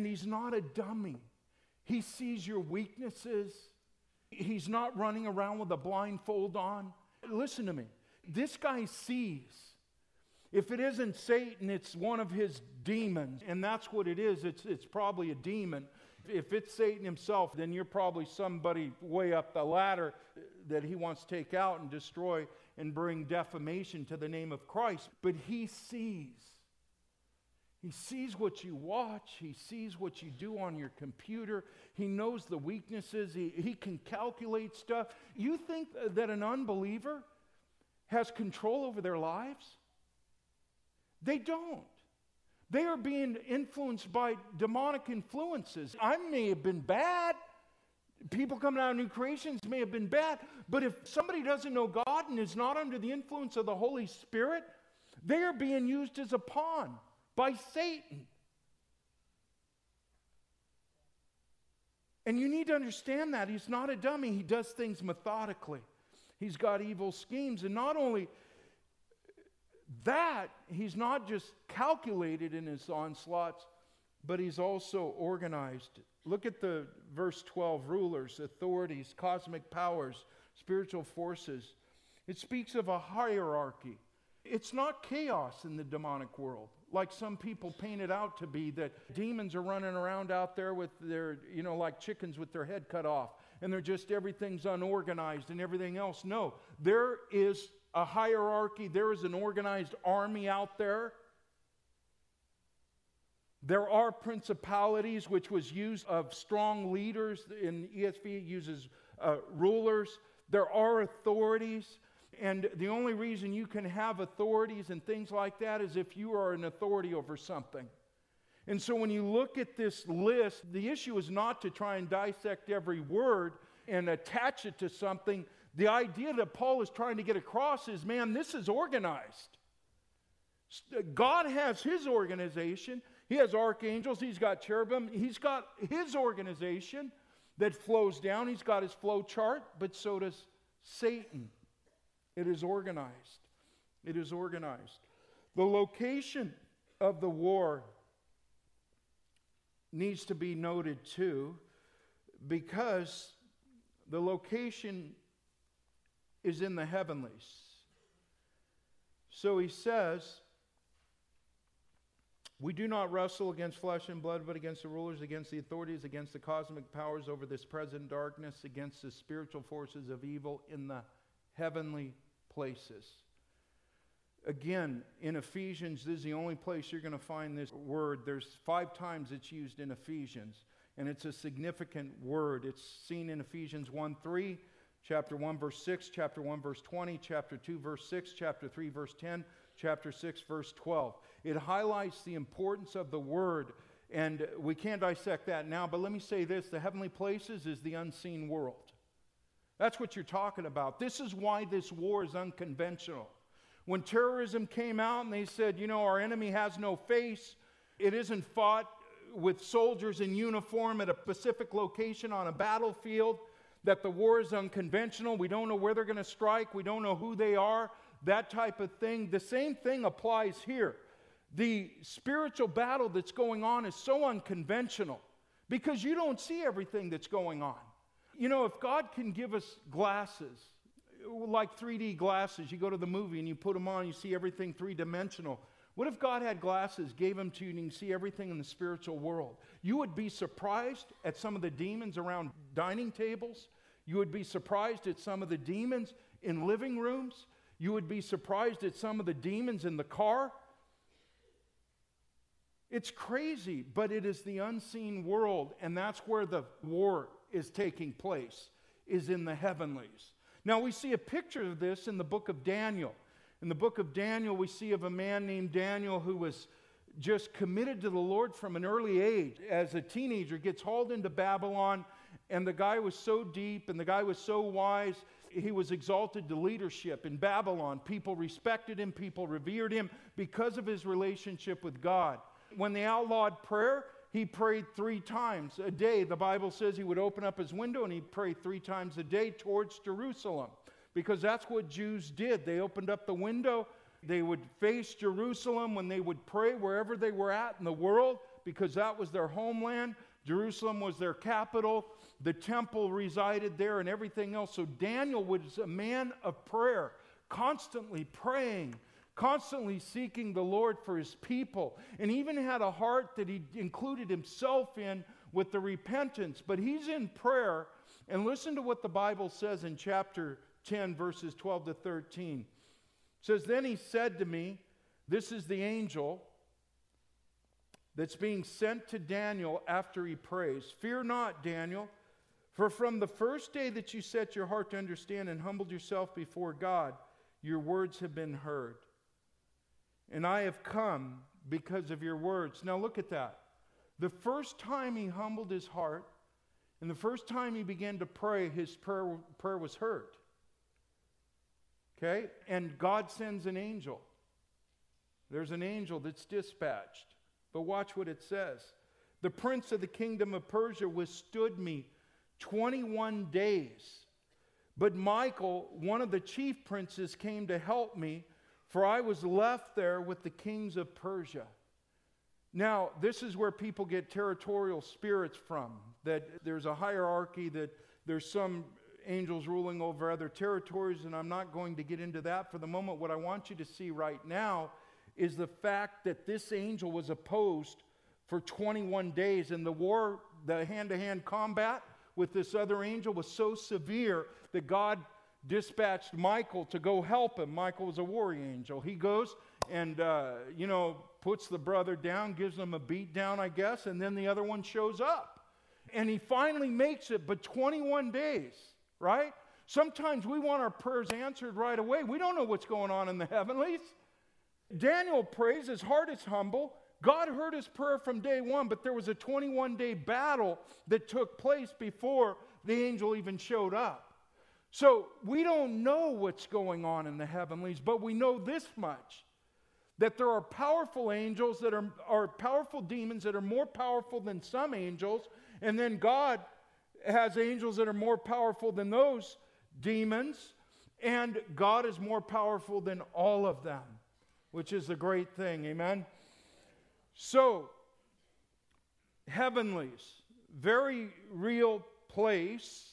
And he's not a dummy. He sees your weaknesses. He's not running around with a blindfold on. Listen to me. This guy sees. If it isn't Satan, it's one of his demons. And that's what it is. It's, it's probably a demon. If it's Satan himself, then you're probably somebody way up the ladder that he wants to take out and destroy and bring defamation to the name of Christ. But he sees. He sees what you watch. He sees what you do on your computer. He knows the weaknesses. He, he can calculate stuff. You think that an unbeliever has control over their lives? They don't. They are being influenced by demonic influences. I may have been bad. People coming out of new creations may have been bad. But if somebody doesn't know God and is not under the influence of the Holy Spirit, they are being used as a pawn by Satan. And you need to understand that. He's not a dummy, he does things methodically. He's got evil schemes. And not only that, he's not just calculated in his onslaughts, but he's also organized. Look at the verse 12 rulers, authorities, cosmic powers, spiritual forces. It speaks of a hierarchy. It's not chaos in the demonic world like some people paint it out to be that demons are running around out there with their, you know, like chickens with their head cut off and they're just everything's unorganized and everything else. No, there is a hierarchy, there is an organized army out there. There are principalities, which was used of strong leaders. In ESV, uses uh, rulers. There are authorities. And the only reason you can have authorities and things like that is if you are an authority over something. And so when you look at this list, the issue is not to try and dissect every word and attach it to something. The idea that Paul is trying to get across is man, this is organized. Uh, God has his organization. He has archangels, he's got cherubim, he's got his organization that flows down. He's got his flow chart, but so does Satan. It is organized. It is organized. The location of the war needs to be noted too, because the location is in the heavenlies. So he says, We do not wrestle against flesh and blood, but against the rulers, against the authorities, against the cosmic powers over this present darkness, against the spiritual forces of evil in the heavenly places. Again, in Ephesians, this is the only place you're going to find this word. There's five times it's used in Ephesians, and it's a significant word. It's seen in Ephesians 1 3, chapter 1, verse 6, chapter 1, verse 20, chapter 2, verse 6, chapter 3, verse 10, chapter 6, verse 12. It highlights the importance of the word, and we can't dissect that now, but let me say this the heavenly places is the unseen world. That's what you're talking about. This is why this war is unconventional. When terrorism came out and they said, you know, our enemy has no face, it isn't fought with soldiers in uniform at a specific location on a battlefield, that the war is unconventional. We don't know where they're going to strike, we don't know who they are, that type of thing. The same thing applies here. The spiritual battle that's going on is so unconventional because you don't see everything that's going on. You know, if God can give us glasses, like 3D glasses, you go to the movie and you put them on, you see everything three dimensional. What if God had glasses, gave them to you, and you see everything in the spiritual world? You would be surprised at some of the demons around dining tables. You would be surprised at some of the demons in living rooms. You would be surprised at some of the demons in the car. It's crazy, but it is the unseen world, and that's where the war is taking place, is in the heavenlies. Now, we see a picture of this in the book of Daniel. In the book of Daniel, we see of a man named Daniel who was just committed to the Lord from an early age. As a teenager, gets hauled into Babylon, and the guy was so deep and the guy was so wise, he was exalted to leadership in Babylon. People respected him, people revered him because of his relationship with God. When they outlawed prayer, he prayed three times a day. The Bible says he would open up his window and he'd pray three times a day towards Jerusalem because that's what Jews did. They opened up the window, they would face Jerusalem when they would pray wherever they were at in the world because that was their homeland. Jerusalem was their capital. The temple resided there and everything else. So Daniel was a man of prayer, constantly praying, constantly seeking the Lord for his people, and even had a heart that he included himself in with the repentance. But he's in prayer, and listen to what the Bible says in chapter 10, verses 12 to 13. It says, Then he said to me, This is the angel that's being sent to Daniel after he prays. Fear not, Daniel, for from the first day that you set your heart to understand and humbled yourself before God, your words have been heard. And I have come because of your words. Now look at that. The first time he humbled his heart and the first time he began to pray, his prayer, prayer was heard. Okay? And God sends an angel. There's an angel that's dispatched. But watch what it says. The prince of the kingdom of Persia withstood me 21 days. But Michael, one of the chief princes, came to help me, for I was left there with the kings of Persia. Now, this is where people get territorial spirits from, that there's a hierarchy, that there's some angels ruling over other territories, and I'm not going to get into that for the moment. What I want you to see right now is the fact that this angel was opposed for 21 days, and the war, the hand to hand combat with this other angel was so severe that God dispatched Michael to go help him. Michael was a warrior angel. He goes and, uh, you know, puts the brother down, gives him a beat down, I guess, and then the other one shows up. And he finally makes it, but 21 days, right? Sometimes we want our prayers answered right away. We don't know what's going on in the heavenlies. Daniel prays, his heart is humble. God heard his prayer from day one, but there was a 21 day battle that took place before the angel even showed up. So we don't know what's going on in the heavenlies, but we know this much that there are powerful angels that are, are powerful demons that are more powerful than some angels, and then God has angels that are more powerful than those demons, and God is more powerful than all of them which is a great thing. Amen? So, heavenlies, very real place,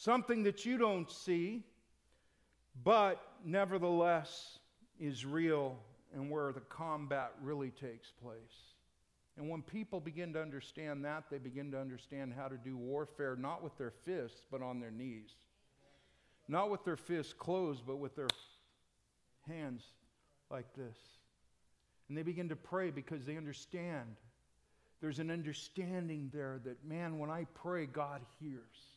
something that you don't see, but nevertheless is real and where the combat really takes place. And when people begin to understand that, they begin to understand how to do warfare not with their fists, but on their knees. Not with their fists closed, but with their hands like this. And they begin to pray because they understand. There's an understanding there that, man, when I pray, God hears.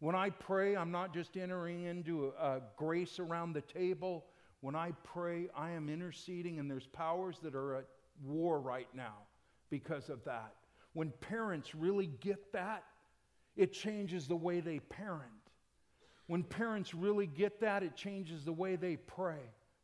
When I pray, I'm not just entering into a, a grace around the table. When I pray, I am interceding, and there's powers that are at war right now because of that. When parents really get that, it changes the way they parent. When parents really get that, it changes the way they pray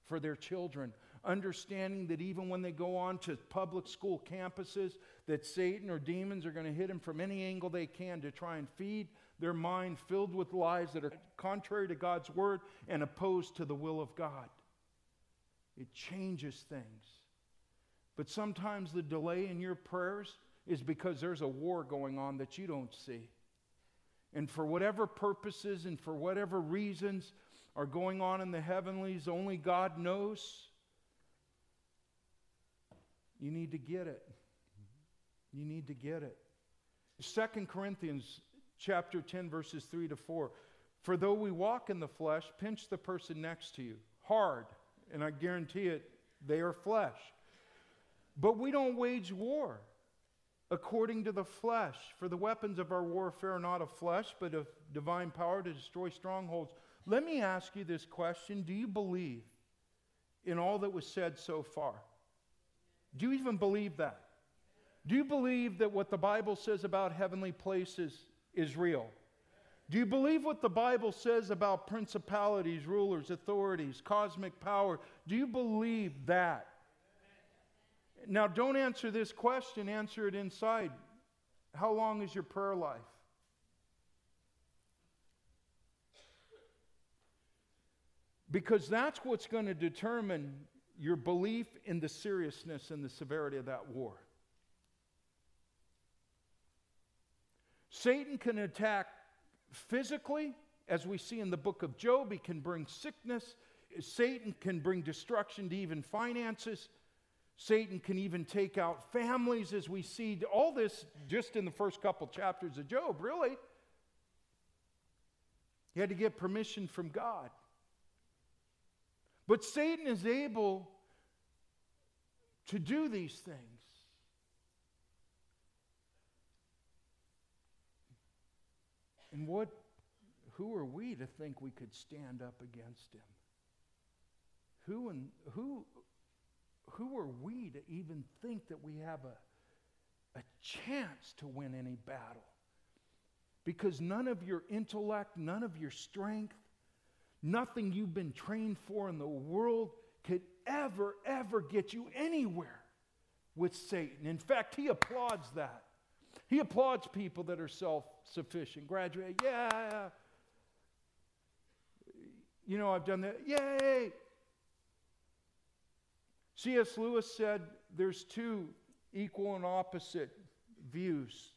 for their children, understanding that even when they go on to public school campuses, that Satan or demons are going to hit them from any angle they can to try and feed their mind filled with lies that are contrary to God's word and opposed to the will of God. It changes things. But sometimes the delay in your prayers is because there's a war going on that you don't see. And for whatever purposes and for whatever reasons, are going on in the heavenlies only God knows, you need to get it. You need to get it. Second Corinthians chapter 10 verses 3 to 4. For though we walk in the flesh, pinch the person next to you hard, and I guarantee it, they are flesh. But we don't wage war according to the flesh, for the weapons of our warfare are not of flesh, but of divine power to destroy strongholds. Let me ask you this question Do you believe in all that was said so far? Do you even believe that? Do you believe that what the Bible says about heavenly places is real? Do you believe what the Bible says about principalities, rulers, authorities, cosmic power? Do you believe that? Now, don't answer this question, answer it inside. How long is your prayer life? Because that's what's going to determine your belief in the seriousness and the severity of that war. Satan can attack physically, as we see in the book of Job, he can bring sickness. Satan can bring destruction to even finances. Satan can even take out families, as we see all this just in the first couple chapters of Job, really. He had to get permission from God. But Satan is able to do these things. And what, who are we to think we could stand up against him? Who and who, who are we to even think that we have a, a chance to win any battle? Because none of your intellect, none of your strength, nothing you've been trained for in the world could ever, ever get you anywhere with Satan. In fact, he applauds that. He applauds people that are self sufficient. Graduate, yeah. You know, I've done that. Yay. C.S. Lewis said there's two equal and opposite views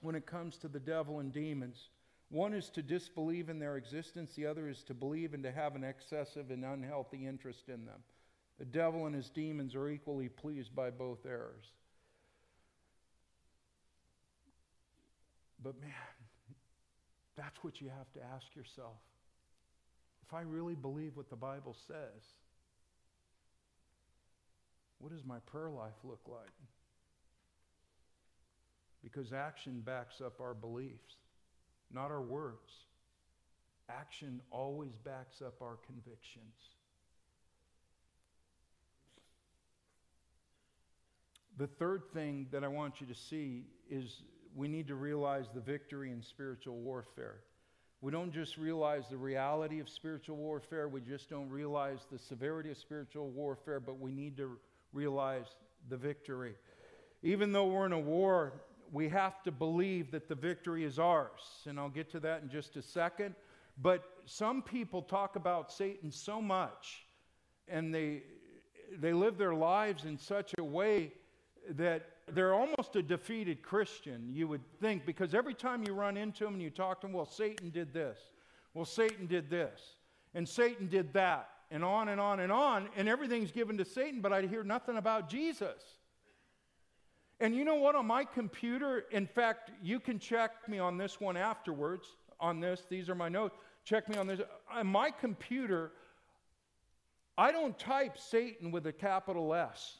when it comes to the devil and demons. One is to disbelieve in their existence, the other is to believe and to have an excessive and unhealthy interest in them. The devil and his demons are equally pleased by both errors. But man, that's what you have to ask yourself. If I really believe what the Bible says, what does my prayer life look like? Because action backs up our beliefs, not our words. Action always backs up our convictions. The third thing that I want you to see is we need to realize the victory in spiritual warfare. We don't just realize the reality of spiritual warfare, we just don't realize the severity of spiritual warfare, but we need to realize the victory. Even though we're in a war, we have to believe that the victory is ours. And I'll get to that in just a second. But some people talk about Satan so much and they, they live their lives in such a way that they're almost a defeated Christian, you would think, because every time you run into them and you talk to them, well, Satan did this. Well, Satan did this. And Satan did that. And on and on and on. And everything's given to Satan, but I hear nothing about Jesus. And you know what? On my computer, in fact, you can check me on this one afterwards. On this, these are my notes. Check me on this. On my computer, I don't type Satan with a capital S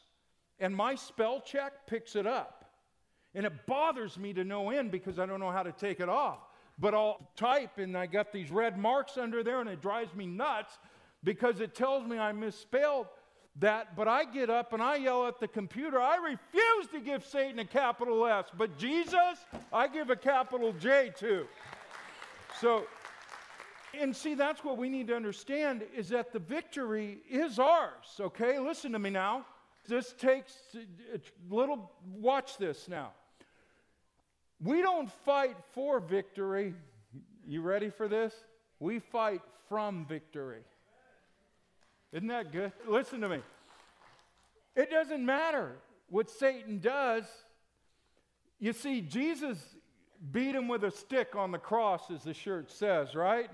and my spell check picks it up. And it bothers me to no end because I don't know how to take it off. But I'll type and I got these red marks under there and it drives me nuts because it tells me I misspelled that. But I get up and I yell at the computer, I refuse to give Satan a capital S. But Jesus, I give a capital J to. So, and see, that's what we need to understand is that the victory is ours, okay? Listen to me now this takes a uh, little, watch this now. We don't fight for victory. You ready for this? We fight from victory. Isn't that good? Listen to me. It doesn't matter what Satan does. You see, Jesus beat him with a stick on the cross, as the shirt says, right?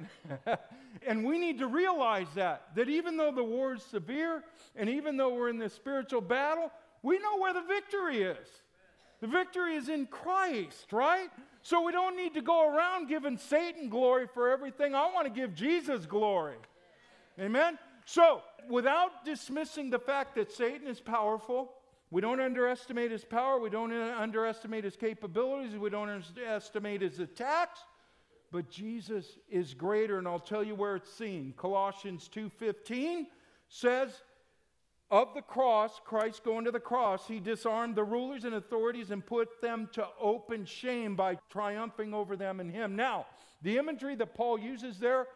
and we need to realize that, that even though the war is severe and even though we're in this spiritual battle, we know where the victory is. The victory is in Christ, right? So we don't need to go around giving Satan glory for everything. I want to give Jesus glory. Amen? So, without dismissing the fact that Satan is powerful, we don't underestimate his power. We don't underestimate his capabilities. We don't underestimate his attacks. But Jesus is greater, and I'll tell you where it's seen. Colossians 2:15 says, of the cross, Christ going to the cross, he disarmed the rulers and authorities and put them to open shame by triumphing over them in him. Now, the imagery that Paul uses there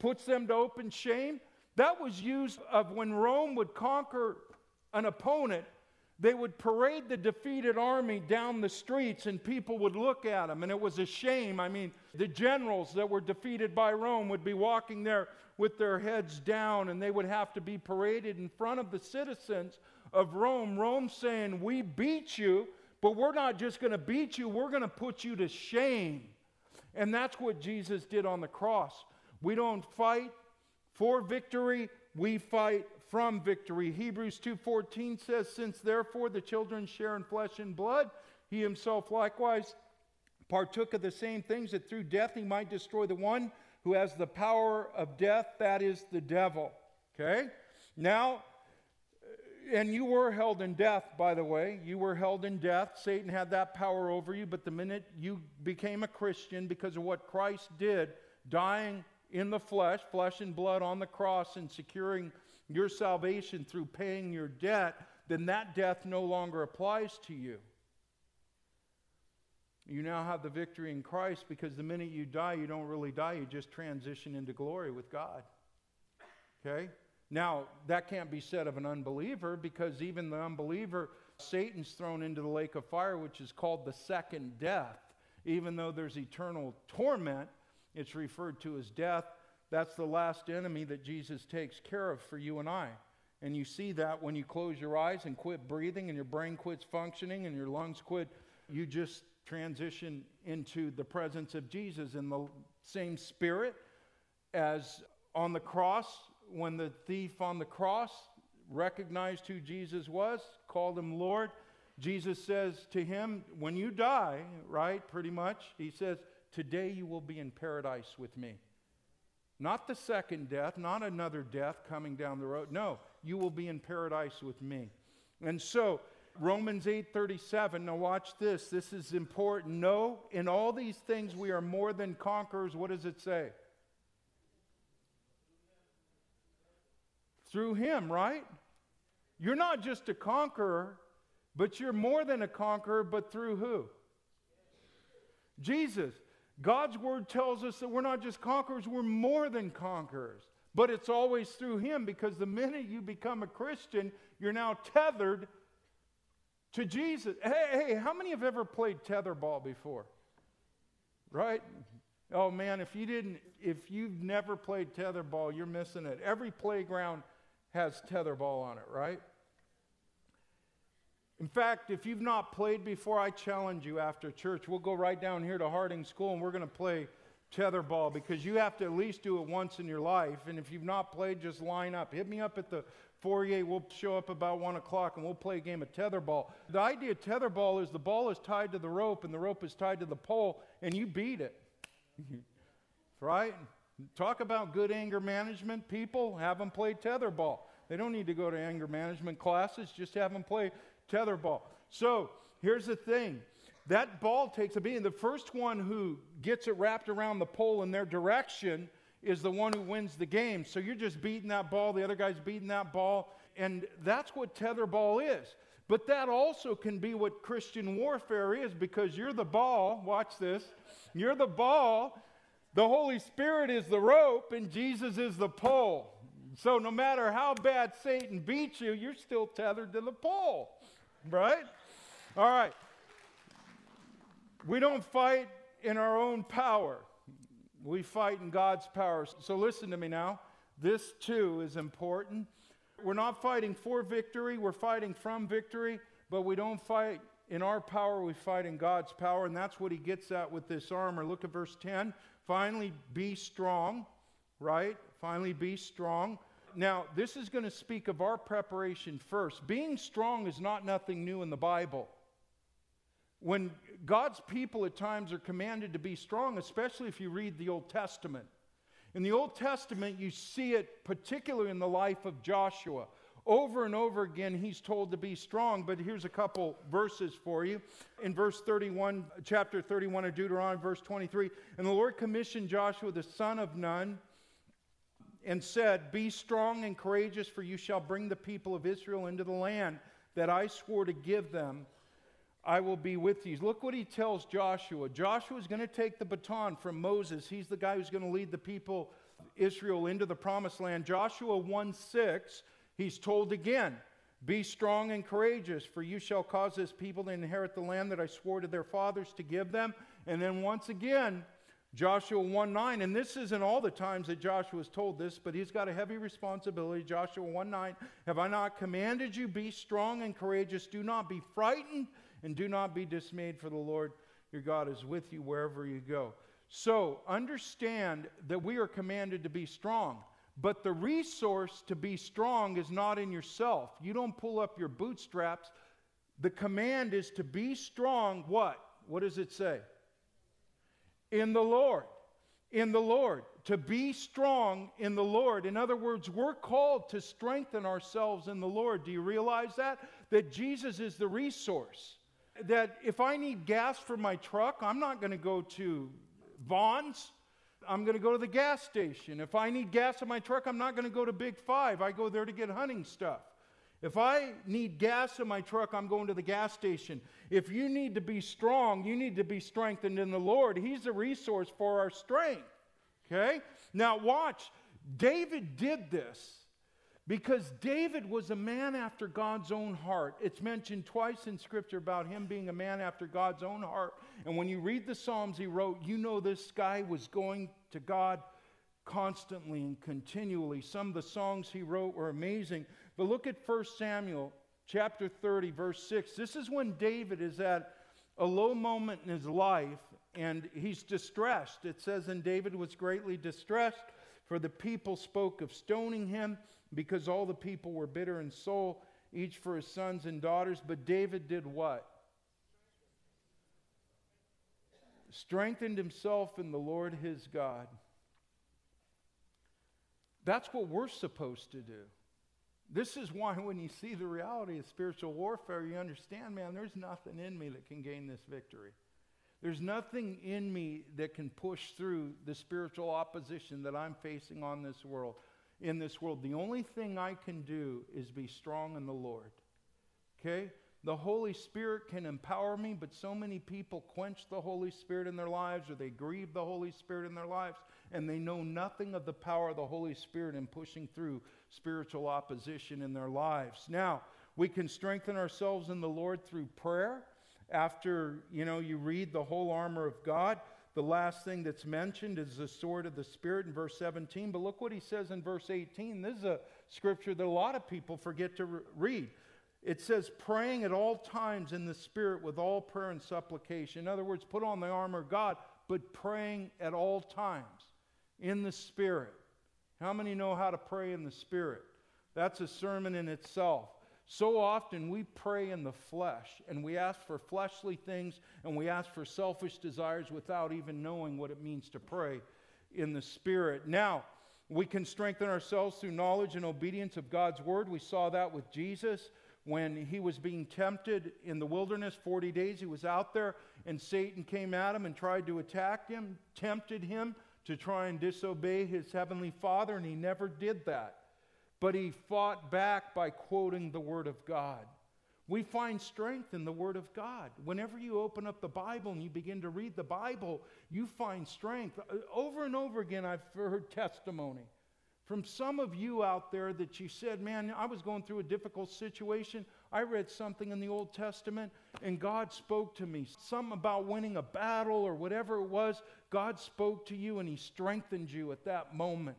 puts them to open shame. That was used of when Rome would conquer an opponent, they would parade the defeated army down the streets and people would look at them and it was a shame. I mean, the generals that were defeated by Rome would be walking there with their heads down and they would have to be paraded in front of the citizens of Rome. Rome saying, We beat you, but we're not just going to beat you, we're going to put you to shame. And that's what Jesus did on the cross. We don't fight for victory, we fight from victory. Hebrews 2:14 says, "Since therefore the children share in flesh and blood, he himself likewise partook of the same things that through death he might destroy the one who has the power of death, that is the devil. Okay? Now, uh, and you were held in death, by the way. You were held in death. Satan had that power over you, but the minute you became a Christian because of what Christ did, dying in the flesh, flesh and blood on the cross, and securing your salvation through paying your debt, then that death no longer applies to you. You now have the victory in Christ because the minute you die, you don't really die, you just transition into glory with God. Okay? Now, that can't be said of an unbeliever because even the unbeliever, Satan's thrown into the lake of fire, which is called the second death. Even though there's eternal torment, it's referred to as death. That's the last enemy that Jesus takes care of for you and I. And you see that when you close your eyes and quit breathing and your brain quits functioning and your lungs quit, you just transition into the presence of Jesus in the same spirit as on the cross when the thief on the cross recognized who Jesus was, called him Lord. Jesus says to him, When you die, right, pretty much, he says, Today you will be in paradise with me. Not the second death, not another death coming down the road. No, you will be in paradise with me. And so Romans 8:37. Now watch this. This is important. No, in all these things we are more than conquerors. What does it say? Through him, right? You're not just a conqueror, but you're more than a conqueror, but through who? Jesus. God's word tells us that we're not just conquerors, we're more than conquerors. But it's always through him because the minute you become a Christian, you're now tethered to Jesus. Hey, hey, how many have ever played tetherball before? Right? Oh man, if you didn't, if you've never played tetherball, you're missing it. Every playground has tetherball on it, right? In fact, if you've not played before, I challenge you after church. We'll go right down here to Harding School and we're going to play tetherball because you have to at least do it once in your life. And if you've not played, just line up. Hit me up at the foyer. We'll show up about 1 o'clock and we'll play a game of tetherball. The idea of tetherball is the ball is tied to the rope and the rope is tied to the pole and you beat it. right? Talk about good anger management. People have them play tetherball. They don't need to go to anger management classes, just have them play tetherball. So here's the thing that ball takes a beating. The first one who gets it wrapped around the pole in their direction is the one who wins the game. So you're just beating that ball, the other guy's beating that ball, and that's what tetherball is. But that also can be what Christian warfare is because you're the ball, watch this, you're the ball, the Holy Spirit is the rope, and Jesus is the pole. So no matter how bad Satan beats you, you're still tethered to the pole, right? All right. We don't fight in our own power. We fight in God's power. So listen to me now. This too is important. We're not fighting for victory, we're fighting from victory, but we don't fight in our power, we fight in God's power. And that's what he gets at with this armor. Look at verse 10. Finally, be strong, right? Finally, be strong. Now, this is going to speak of our preparation first. Being strong is not nothing new in the Bible. When God's people at times are commanded to be strong, especially if you read the Old Testament. In the Old Testament, you see it particularly in the life of Joshua. Over and over again, he's told to be strong, but here's a couple verses for you. In verse 31, chapter 31 of Deuteronomy, verse 23, and the Lord commissioned Joshua, the son of Nun, and said, Be strong and courageous, for you shall bring the people of Israel into the land that I swore to give them. I will be with you. Look what he tells Joshua. Joshua is going to take the baton from Moses. He's the guy who's going to lead the people Israel into the promised land. Joshua 1 6, he's told again, Be strong and courageous, for you shall cause this people to inherit the land that I swore to their fathers to give them. And then once again, Joshua 1 9, and this isn't all the times that Joshua was told this, but he's got a heavy responsibility. Joshua 1 9, have I not commanded you, be strong and courageous? Do not be frightened and do not be dismayed, for the Lord your God is with you wherever you go. So understand that we are commanded to be strong. But the resource to be strong is not in yourself. You don't pull up your bootstraps. The command is to be strong. What? What does it say? In the Lord. In the Lord. To be strong in the Lord. In other words, we're called to strengthen ourselves in the Lord. Do you realize that? That Jesus is the resource. That if I need gas for my truck, I'm not going to go to Vons. I'm going to go to the gas station. If I need gas in my truck, I'm not going to go to Big Five. I go there to get hunting stuff. If I need gas in my truck, I'm going to the gas station. If you need to be strong, you need to be strengthened in the Lord. He's a resource for our strength. Okay? Now, watch. David did this because David was a man after God's own heart. It's mentioned twice in Scripture about him being a man after God's own heart. And when you read the Psalms he wrote, you know this guy was going to God constantly and continually. Some of the songs he wrote were amazing. But look at 1 Samuel chapter 30, verse 6. This is when David is at a low moment in his life and he's distressed. It says, And David was greatly distressed, for the people spoke of stoning him because all the people were bitter in soul, each for his sons and daughters. But David did what? Strengthened himself in the Lord his God. That's what we're supposed to do. This is why, when you see the reality of spiritual warfare, you understand, man, there's nothing in me that can gain this victory. There's nothing in me that can push through the spiritual opposition that I'm facing on this world in this world. The only thing I can do is be strong in the Lord. Okay? The Holy Spirit can empower me, but so many people quench the Holy Spirit in their lives or they grieve the Holy Spirit in their lives and they know nothing of the power of the Holy Spirit in pushing through spiritual opposition in their lives. Now, we can strengthen ourselves in the Lord through prayer. After, you know, you read the whole armor of God, the last thing that's mentioned is the sword of the Spirit in verse 17. But look what he says in verse 18. This is a scripture that a lot of people forget to re- read. It says, praying at all times in the Spirit with all prayer and supplication. In other words, put on the armor of God, but praying at all times in the Spirit. How many know how to pray in the Spirit? That's a sermon in itself. So often we pray in the flesh and we ask for fleshly things and we ask for selfish desires without even knowing what it means to pray in the Spirit. Now, we can strengthen ourselves through knowledge and obedience of God's Word. We saw that with Jesus when he was being tempted in the wilderness 40 days. He was out there and Satan came at him and tried to attack him, tempted him to try and disobey his heavenly Father, and he never did that but he fought back by quoting the Word of God. We find strength in the Word of God. Whenever you open up the Bible and you begin to read the Bible, you find strength. Uh, over and over again, I've heard testimony from some of you out there that you said, Man, I was going through a difficult situation. I read something in the Old Testament and God spoke to me. Something about winning a battle or whatever it was. God spoke to you and He strengthened you at that moment.